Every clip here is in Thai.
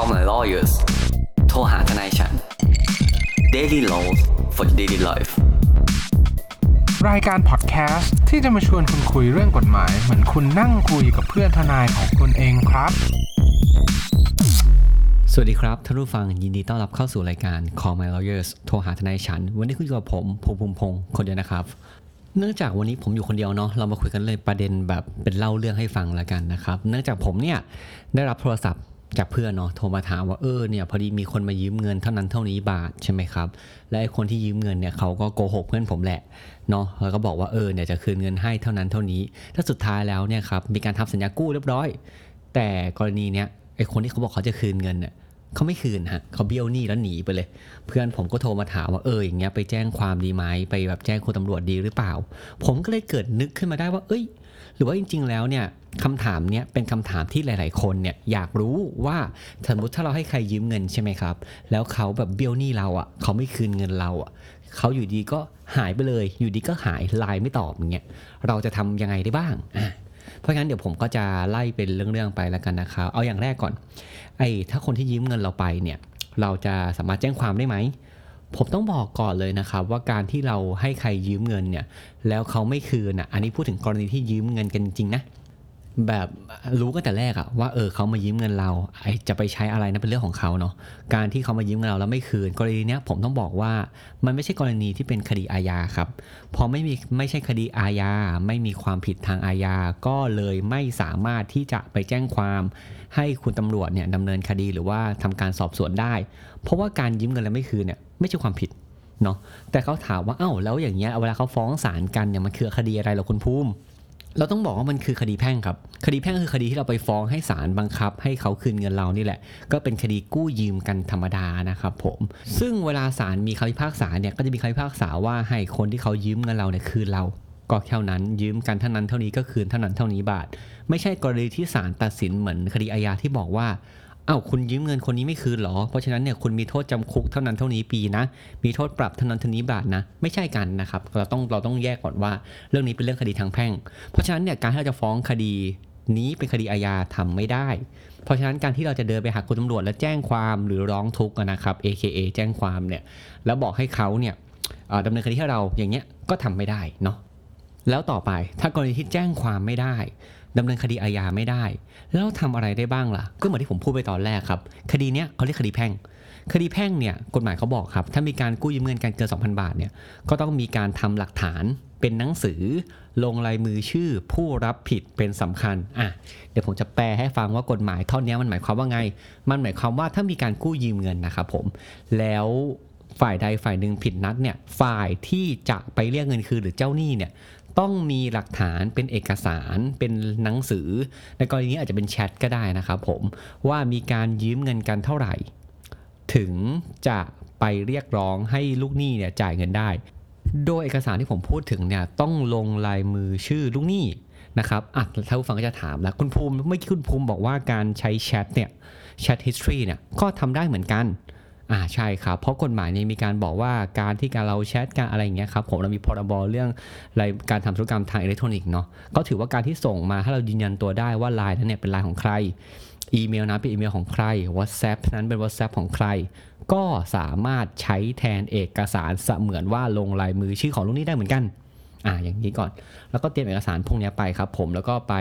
Call my lawyers โทรหาทนายฉัน Daily Laws for Daily Life รายการพอดแคสต์ที่จะมาชวนคุณคุยเรื่องกฎหมาย เหมือนคุณนั่งคุยกับเพื่อนทนายของคุณเองครับ สวัสดีครับท่านผู้ฟังยินดีต้อนรับเข้าสู่รายการ Call My Lawyers โทรหาทนายฉัน วันนี้คุยกับผมภูมิภูมิพงศ์คนเดียวนะครับ เนื่องจากวันนี้ผมอยู่คนเดียวเนาะเรามาคุยกันเลยประเด็นแบบเป็นเล่าเรื่องให้ฟังแล้วกันนะครับ เนื่องจากผมเนี่ยได้รับโทรศัพท์ จากเพื่อนเนาะโทรมาถามว่าเออเนี่ยพอดีมีคนมายืมเงินเท่านั้นเท่านี้บาทใช่ไหมครับ และไอ้คนที่ยืมเงินเนี่ยเขาก็โกหกเพื่อนผมแหละเนาะแล้วก็บอกว่าเออเนี่ยจะคืนเงินให้เท่านั้นเท่านี้ ถ้าสุดท้ายแล้วเนี่ยครับมีการทำสัญญากู้เรียบร้อย แต่กรณีเนี้ยไอ้คนที่เขาบอกเขาจะคืนเงินเนี่ยเขาไม่คืนฮะเขาเบี้ยวหนี้แล้วหนีไปเลย เพื่อนผมก็โทรมาถามว่าเอออย่างเงี้ยไปแจ้งความดีไหมไปแบบแจ้งคุณตำรวจดีหรือเปล่า ผมก็เลยเกิดนึกขึ้นมาได้ว่า เอ้ย หรือว่าจริง ๆ แล้วเนี่ยคำถามเนี้ยเป็นคำถามที่หลาย ๆ คนเนี่ยอยากรู้ว่าสมมติถ้าเราให้ใครยืมเงินใช่ไหมครับ แล้วเขาแบบเบี้ยวหนี้เราอะเขาไม่คืนเงินเราอะเขาอยู่ดีก็หายไปเลย อยู่ดีก็หายไลน์ไม่ตอบอย่างเงี้ยเราจะทำยังไงได้บ้างอะเพราะงั้นเดี๋ยวผมก็จะไล่เป็นเรื่อง ๆ ไปแล้วกันนะครับเอาอย่างแรกก่อนไอ้ถ้าคนที่ยืมเงินเราไปเนี่ยเราจะสามารถแจ้งความได้ไหม ผมต้องบอกก่อนเลยนะครับว่าการที่เราให้ใครยืมเงินเนี่ยแล้วเขาไม่คืนอะอันนี้พูดถึงกรณีที่ยืมเงินกันจริงนะ แบบรู้กันแต่แรกอะว่าเออเขามายืมเงินเราไอจะไปใช้อะไรนะเป็นเรื่องของเขาเนาะการที่เขามายืมเงินเราแล้วไม่คืน กรณีเนี้ยผมต้องบอกว่ามันไม่ใช่กรณีที่เป็นคดีอาญาครับพอไม่มีไม่ใช่คดีอาญาไม่มีความผิดทางอาญาก็เลยไม่สามารถที่จะไปแจ้งความให้คุณตำรวจเนี่ยดำเนินคดีหรือว่าทำการสอบสวนได้ เพราะว่าการยืมเงินแล้วไม่คืนเนี่ยไม่ใช่ความผิดเนาะแต่เขาถามว่าเอ้าแล้วอย่างเงี้ยเวลาเขาฟ้องศาลกันเนี่ยมันคือคดีอะไรเหรอคุณภูมิ เราต้องบอกว่ามันคือคดีแพ่งครับ คดีแพ่งคือคดีที่เราไปฟ้องให้ศาลบังคับ ให้เขาคืนเงินเรานี่แหละ ก็เป็นคดีกู้ยืมกันธรรมดานะครับผม ซึ่งเวลาศาลมีคำพิพากษาเนี่ยก็จะมีคำพิพากษาว่าให้คนที่เขายืมเงินเราเนี่ยคืนเราก็แค่นั้นยืมกันเท่านั้นเท่านี้ก็คืนเท่านั้นเท่านี้บาท ไม่ใช่กรณีที่ศาลตัดสินเหมือนคดีอาญาที่บอกว่า อ้าวคุณยืมเงินคนนี้ไม่คืนหรอ เพราะฉะนั้นเนี่ยคุณมีโทษจำคุกเท่านั้นเท่านี้ปีนะ มีโทษปรับเท่านั้นเท่านี้บาทนะ ไม่ใช่กันนะครับ เราต้องเราต้องแยกก่อนว่า เรื่องนี้เป็นเรื่องคดีทางแพ่ง เพราะฉะนั้นเนี่ยการที่เราจะฟ้องคดีนี้เป็นคดีอาญาทำไม่ได้ เพราะฉะนั้นการที่เราจะเดินไปหาคุณตำรวจแล้วแจ้งความหรือร้องทุกข์นะครับ AKA แจ้งความเนี่ย แล้วบอกให้เขาเนี่ยดำเนินคดีให้เราอย่างเงี้ยก็ทำไม่ได้เนาะ แล้วต่อไปถ้ากรณีที่แจ้งความไม่ได้ ดำเนินคดีอาญาไม่ได้ แล้วทำอะไรได้บ้างล่ะ ก็เหมือนที่ผมพูดไปตอนแรกครับ คดีเนี้ยเขาเรียกคดีแพ่ง คดีแพ่งเนี่ยกฎหมายเขาบอกครับ ถ้ามีการกู้ยืมเงินกันเกิน 2,000 บาทเนี่ยก็ต้องมีการทำหลักฐานเป็นหนังสือ ลงลายมือชื่อผู้รับผิดเป็นสำคัญอะเดี๋ยวผมจะแปลให้ฟังว่ากฎหมายท่อนนี้มันหมายความว่าไง มันหมายความว่าถ้ามีการกู้ยืมเงินนะครับผมแล้วฝ่ายใดฝ่ายหนึ่งผิดนัดเนี่ยฝ่ายที่จะไปเรียกเงินคืนหรือเจ้าหนี้เนี่ย ต้องมีหลักฐานเป็นเอกสารเป็นหนังสือ ในกรณีนี้อาจจะเป็นแชทก็ได้นะครับผมว่ามีการยืมเงินกันเท่าไหร่ ถึงจะไปเรียกร้องให้ลูกหนี้เนี่ยจ่ายเงินได้ โดยเอกสารที่ผมพูดถึงเนี่ยต้องลงลายมือชื่อลูกหนี้นะครับอะถ้าผู้ฟังก็จะถามแล้วคุณภูมิเมื่อกี้คุณภูมิบอกว่าการใช้แชทเนี่ยแชท history เนี่ยก็ทำได้เหมือนกัน อ่าใช่ครับ เพราะกฎหมายนี้มีการบอกว่าการที่การเราแชทการอะไรอย่างเงี้ยครับผมเรามีพรบเรื่องอะไรการทำธุรกรรมทางอิเล็กทรอนิกส์เนาะก็ถือว่าการที่ส่งมาให้เรายืนยันตัวได้ว่าไลน์นั้นเนี่ยเป็นไลน์ของใครอีเมลนะเป็นอีเมลของใคร WhatsApp นั้นเป็น WhatsApp ของใคร ก็สามารถใช้แทนเอกสารเสมือนว่าลงลายมือชื่อของลูกหนี้ได้เหมือนกันอ่าอย่างนี้ก่อน แล้วก็เตรียมเอกสารพวกนี้ไปครับผมแล้วก็ไป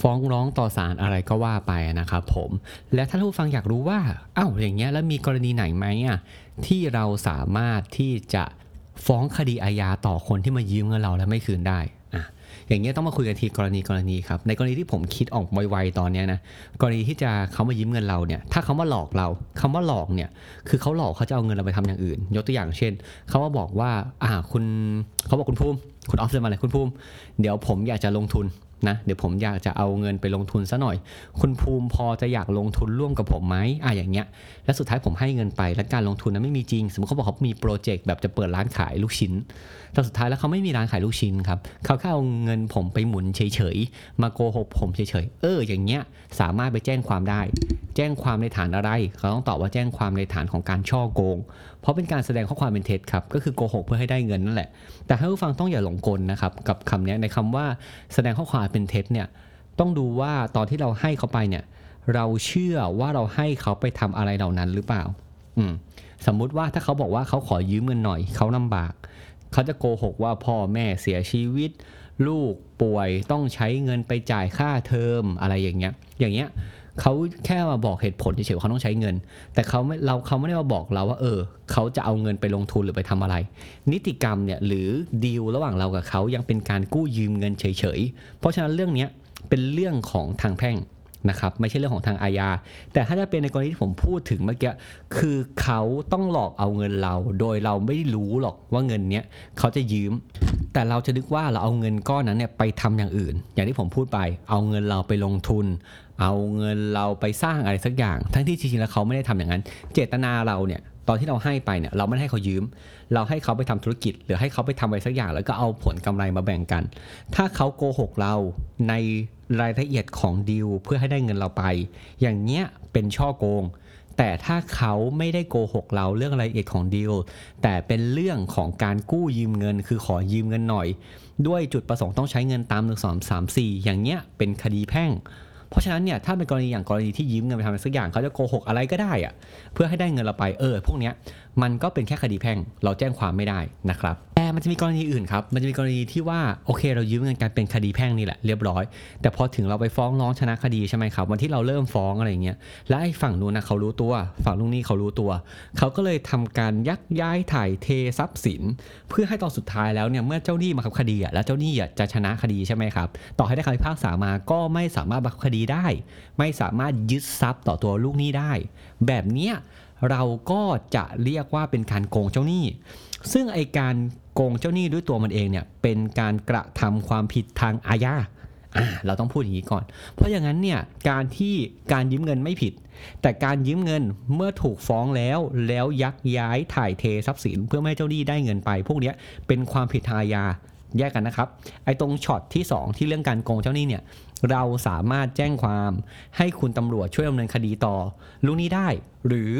ฟ้องร้องต่อศาลอะไรก็ว่าไปนะครับผม และถ้าผู้ฟังอยากรู้ว่าอ้าวอย่างเงี้ยแล้วมีกรณีไหนไหมอะที่เราสามารถที่จะฟ้องคดีอาญาต่อคนที่มายืมเงินเราแล้วไม่คืนได้อะอย่างเงี้ยต้องมาคุยกันทีกรณีกรณีครับ ในกรณีที่ผมคิดออกไวๆตอนเนี้ยนะกรณีที่จะเขามายืมเงินเราเนี่ย ถ้าเขามาหลอกเราคำว่าหลอกเนี่ยคือเขาหลอกเขาจะเอาเงินเราไปทำอย่างอื่น ยกตัวอย่างเช่นเขามาบอกว่าอ่าคุณเขาบอกคุณภูมิคุณออฟเซนมาเลยคุณภูมิเดี๋ยวผมอยากจะลงทุน นะเดี๋ยวผมอยากจะเอาเงินไปลงทุนซะหน่อย คุณภูมิพอจะอยากลงทุนร่วมกับผมไหมอะอย่างเงี้ยแล้วสุดท้ายผมให้เงินไปแล้วการลงทุนนั้นไม่มีจริง สมมติเขาบอกเขามีโปรเจกต์แบบจะเปิดร้านขายลูกชิ้น แต่สุดท้ายแล้วเขาไม่มีร้านขายลูกชิ้นครับเขาแค่เอาเงินผมไปหมุนเฉยๆมาโกหกผมเฉยๆเอออย่างเงี้ยสามารถไปแจ้งความได้ แจ้งความในฐานอะไร เขาต้องตอบว่าแจ้งความในฐานของการช่อโกง เพราะเป็นการแสดงข้อความเป็นเท็จครับ ก็คือโกหกเพื่อให้ได้เงินนั่นแหละ แต่ให้ผู้ฟังต้องอย่าหลงกลนะครับกับคำนี้ในคำว่าแสดงข้อความเป็นเท็จเนี่ยต้องดูว่าตอนที่เราให้เขาไปเนี่ยเราเชื่อว่าเราให้เขาไปทำอะไรเหล่านั้นหรือเปล่า อืมสมมุติว่าถ้าเขาบอกว่าเขาขอยืมเงินหน่อยเขาลำบาก เขาจะโกหกว่าพ่อแม่เสียชีวิต ลูกป่วยต้องใช้เงินไปจ่ายค่าเทอมอะไรอย่างเงี้ย อย่างเงี้ย เขาแค่มาบอกเหตุผลเฉยๆว่าเขาต้องใช้เงิน แต่เขาไม่เราเขาไม่ได้มาบอกเราว่า เออ เขาจะเอาเงินไปลงทุนหรือไปทำอะไร นิติกรรมเนี่ยหรือดีลระหว่างเรากับเขายังเป็นการกู้ยืมเงินเฉยๆ เพราะฉะนั้นเรื่องนี้เป็นเรื่องของทางแพ่งนะครับไม่ใช่เรื่องของทางอาญาแต่ถ้าจะเป็นในกรณีที่ผมพูดถึงเมื่อกี้คือเขาต้องหลอกเอาเงินเรา โดยเราไม่รู้หรอกว่าเงินเนี้ยเขาจะยืม แต่เราจะนึกว่าเราเอาเงินก้อนนั้นเนี่ยไปทำอย่างอื่น อย่างที่ผมพูดไป เอาเงินเราไปลงทุน เอาเงินเราไปสร้างอะไรสักอย่าง ทั้งที่จริงๆแล้วเขาไม่ได้ทำอย่างนั้น เจตนาเราเนี่ยตอนที่เราให้ไปเนี่ยเราไม่ได้ให้เขายืม เราให้เขาไปทำธุรกิจ หรือให้เขาไปทำอะไรสักอย่าง แล้วก็เอาผลกำไรมาแบ่งกัน ถ้าเขาโกหกเราในรายละเอียดของดีลเพื่อให้ได้เงินเราไป อย่างเงี้ยเป็นช่อโกง แต่ถ้าเขาไม่ได้โกหกเราเรื่องรายละเอียดของดีลแต่เป็นเรื่องของการกู้ยืมเงิน คือขอยืมเงินหน่อย ด้วยจุดประสงค์ต้องใช้เงินตามหนึ่งสองสามสี่อย่างเงี้ยเป็นคดีแพ่ง เพราะฉะนั้นเนี่ยถ้าเป็นกรณีอย่างกรณีที่ยืมเงินไปทำอะไรสักอย่างเขาจะโกหกอะไรก็ได้อะเพื่อให้ได้เงินเราไปเออพวกเนี้ยมันก็เป็นแค่คดีแพ่งเราแจ้งความไม่ได้นะครับแต่มันจะมีกรณีอื่นครับมันจะมีกรณีที่ว่าโอเค เรายืมเงินกันเป็นคดีแพ่งนี่แหละเรียบร้อย แต่พอถึงเราไปฟ้องร้องชนะคดีใช่ไหมครับวันที่เราเริ่มฟ้องอะไรเงี้ยแล้วไอ้ฝั่งนู้นนะเขารู้ตัว ฝั่งลูกนี้เขารู้ตัว เขาก็เลยทำการยักย้ายถ่ายเททรัพย์สิน เพื่อให้ตอนสุดท้ายแล้วเนี่ยเมื่อเจ้าหนี้มาขับคดีอะแล้วเจ้าหนี้อะจะชนะคดีใช่ไหมครับต่อให้ได้คำพิพากษามาก็ไม่สามารถบังคับคดีได้ ไม่สามารถยึดทรัพย์ต่อตัวลูกหนี้ได้ แบบเนี้ยเราก็จะเรียกว่าเป็นการโกงเจ้าหนี้ ซึ่งไอการโกงเจ้าหนี้ด้วยตัวมันเองเนี่ยเป็นการกระทำความผิดทางอาญาอะเราต้องพูดอย่างนี้ก่อน เพราะอย่างนั้นเนี่ยการที่การยืมเงินไม่ผิด แต่การยืมเงินเมื่อถูกฟ้องแล้วแล้วยักย้ายถ่ายเททรัพย์สินเพื่อไม่ให้เจ้าหนี้ได้เงินไป พวกนี้เป็นความผิดทางอาญาแยกกันนะครับ ไอ้ตรงช็อตที่ 2 ที่เรื่องการโกงเจ้าหนี้เนี่ย เราสามารถแจ้งความให้คุณตำรวจช่วยดำเนินคดีต่อลูกนี้ได้ หรือ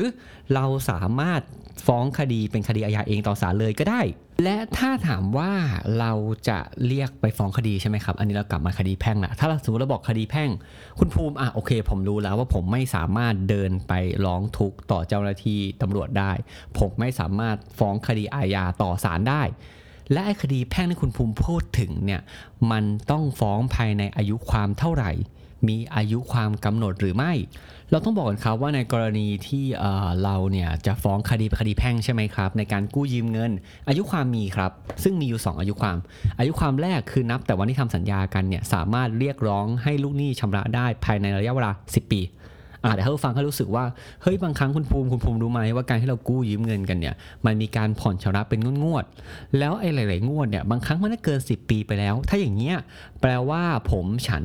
เราสามารถฟ้องคดีเป็นคดีอาญาเองต่อศาลเลยก็ได้ และถ้าถามว่าเราจะเรียกไปฟ้องคดีใช่ไหมครับ อันนี้เรากลับมาคดีแพ่งละถ้าเราสมมติเราบอกคดีแพ่ง คุณภูมิอะโอเค ผมรู้แล้วว่าผมไม่สามารถเดินไปร้องทุกข์ต่อเจ้าหน้าที่ตำรวจได้ ผมไม่สามารถฟ้องคดีอาญาต่อศาลได้ และไอ้คดีแพ่งที่คุณภูมิพูดถึงเนี่ยมันต้องฟ้องภายในอายุความเท่าไหร่ มีอายุความกำหนดหรือไม่ เราต้องบอกกันครับว่าในกรณีที่เราเนี่ยจะฟ้องคดีคดีแพ่งใช่ไหมครับ ในการกู้ยืมเงิน อายุความมีครับ ซึ่งมีอยู่ 2 อายุความ อายุความแรกคือนับแต่วันที่ทำสัญญากันเนี่ยสามารถเรียกร้องให้ลูกหนี้ชำระได้ภายในระยะเวลา 10 ปี อ่าแต่ถ้าผู้ฟังเขารู้สึกว่าเฮ้ยบางครั้งคุณภูมิคุณภูมิรู้ไหมว่าการที่เรากู้ยืมเงินกันเนี่ยมันมีการผ่อนชำระเป็นงวดๆแล้วไอ้หลาย ๆ งวดเนี่ยบางครั้งมันก็เกิน 10 ปีไปแล้ว ถ้าอย่างเงี้ยแปลว่าผมฉัน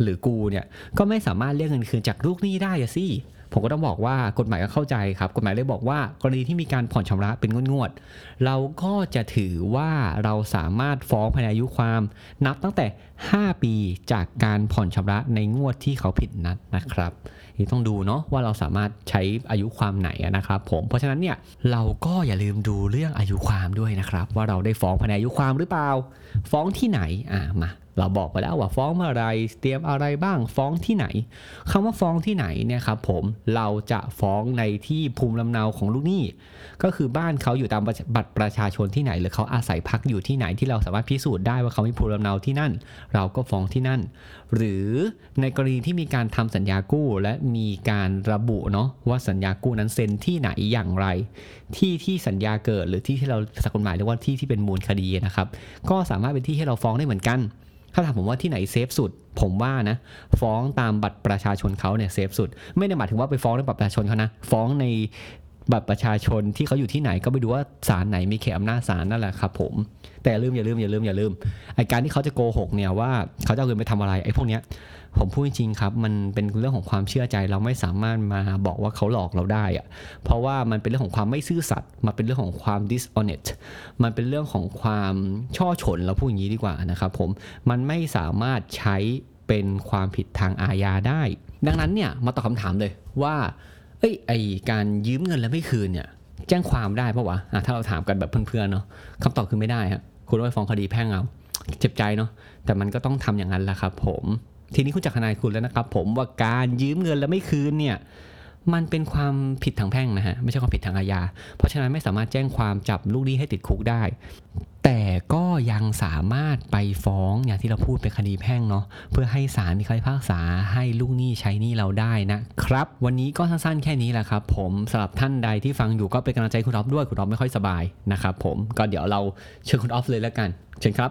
หรือกูเนี่ยก็ไม่สามารถเรียกเงินคืนจากลูกหนี้ได้สิผมก็ต้องบอกว่ากฎหมายก็เข้าใจครับ กฎหมายเลยบอกว่ากรณีที่มีการผ่อนชำระเป็นงวดๆเราก็จะถือว่าเราสามารถฟ้องภายในอายุความ นับตั้งแต่ 5 ปีจากการผ่อนชำระในงวดที่เขาผิดนัดนะครับ นี่ต้องดูเนาะว่าเราสามารถใช้อายุความไหนนะครับผมเพราะฉะนั้นเนี่ยเราก็อย่าลืมดูเรื่องอายุความด้วยนะครับ ว่าเราได้ฟ้องภายในอายุความหรือเปล่า ฟ้องที่ไหนอะมา เราบอกไปแล้วว่าฟ้องเมื่อไรเตรียมอะไรบ้างฟ้องที่ไหนคำว่าฟ้องที่ไหนเนี่ยครับผมเราจะฟ้องในที่ภูมิลำเนาของลูกหนี้ ก็คือบ้านเขาอยู่ตามบัตรประชาชนที่ไหน หรือเขาอาศัยพักอยู่ที่ไหนที่เราสามารถพิสูจน์ได้ว่าเขามีภูมิลำเนาที่นั่น เราก็ฟ้องที่นั่น หรือในกรณีที่มีการทำสัญญากู้ และมีการระบุเนาะว่าสัญญากู้นั้นเซ็นที่ไหนอย่างไร ที่ที่สัญญาเกิดหรือที่ที่เราสักกฎหมายเรียกว่าที่ที่เป็นมูลคดีนะครับ ก็สามารถเป็นที่ให้เราฟ้องได้เหมือนกัน ถ้าถามผมว่าที่ไหนเซฟสุด ผมว่านะ ฟ้องตามบัตรประชาชนเขาเนี่ยเซฟสุด ไม่ได้หมายถึงว่าไปฟ้องในบัตรประชาชนเขานะ ฟ้องใน บัตรประชาชนที่เขาอยู่ที่ไหนก็ไปดูว่าศาลไหนมีเขตอำนาจศาลนั่นแหละครับผม แต่อย่าลืมอย่าลืมอย่าลืมอย่าลืมไอการที่เขาจะโกหกเนี่ยว่าเขาจะเอาเงินไปทำอะไรไอ้พวกเนี้ยผมพูดจริงครับ มันเป็นเรื่องของความเชื่อใจเราไม่สามารถมาบอกว่าเขาหลอกเราได้อะเพราะว่ามันเป็นเรื่องของความไม่ซื่อสัตย์มันเป็นเรื่องของความ dishonest มันเป็นเรื่องของความช่อฉนเราพูดอย่างนี้ดีกว่านะครับผมมันไม่สามารถใช้เป็นความผิดทางอาญาได้ ดังนั้นเนี่ยมาตอบคำถามเลยว่า เอ้ยไอการยืมเงินแล้วไม่คืนเนี่ย แจ้งความได้ปะวะอะถ้าเราถามกันแบบเพื่อนๆเนาะคำตอบคือไม่ได้ครับคุณต้องไปฟ้องคดีแพ่งเอาเจ็บใจเนาะแต่มันก็ต้องทำอย่างนั้นแหละครับ ผม ทีนี้คุณจักรนายคุณแล้วนะครับ ผมว่าการยืมเงินแล้วไม่คืนเนี่ย มันเป็นความผิดทางแพ่งนะฮะไม่ใช่ความผิดทางอาญา เพราะฉะนั้นไม่สามารถแจ้งความจับลูกหนี้ให้ติดคุกได้ แต่ก็ยังสามารถไปฟ้องอย่างที่เราพูดเป็นคดีแพ่งเนาะเพื่อให้ศาลมีคำพิพากษาให้ลูกหนี้ใช้หนี้เราได้นะครับ วันนี้ก็สั้นๆแค่นี้แหละครับ ผมสำหรับท่านใดที่ฟังอยู่ก็เป็นกำลังใจคุณออฟด้วยคุณออฟไม่ค่อยสบายนะครับผมก็เดี๋ยวเราเชิญคุณออฟเลยแล้วกัน เชิญครับ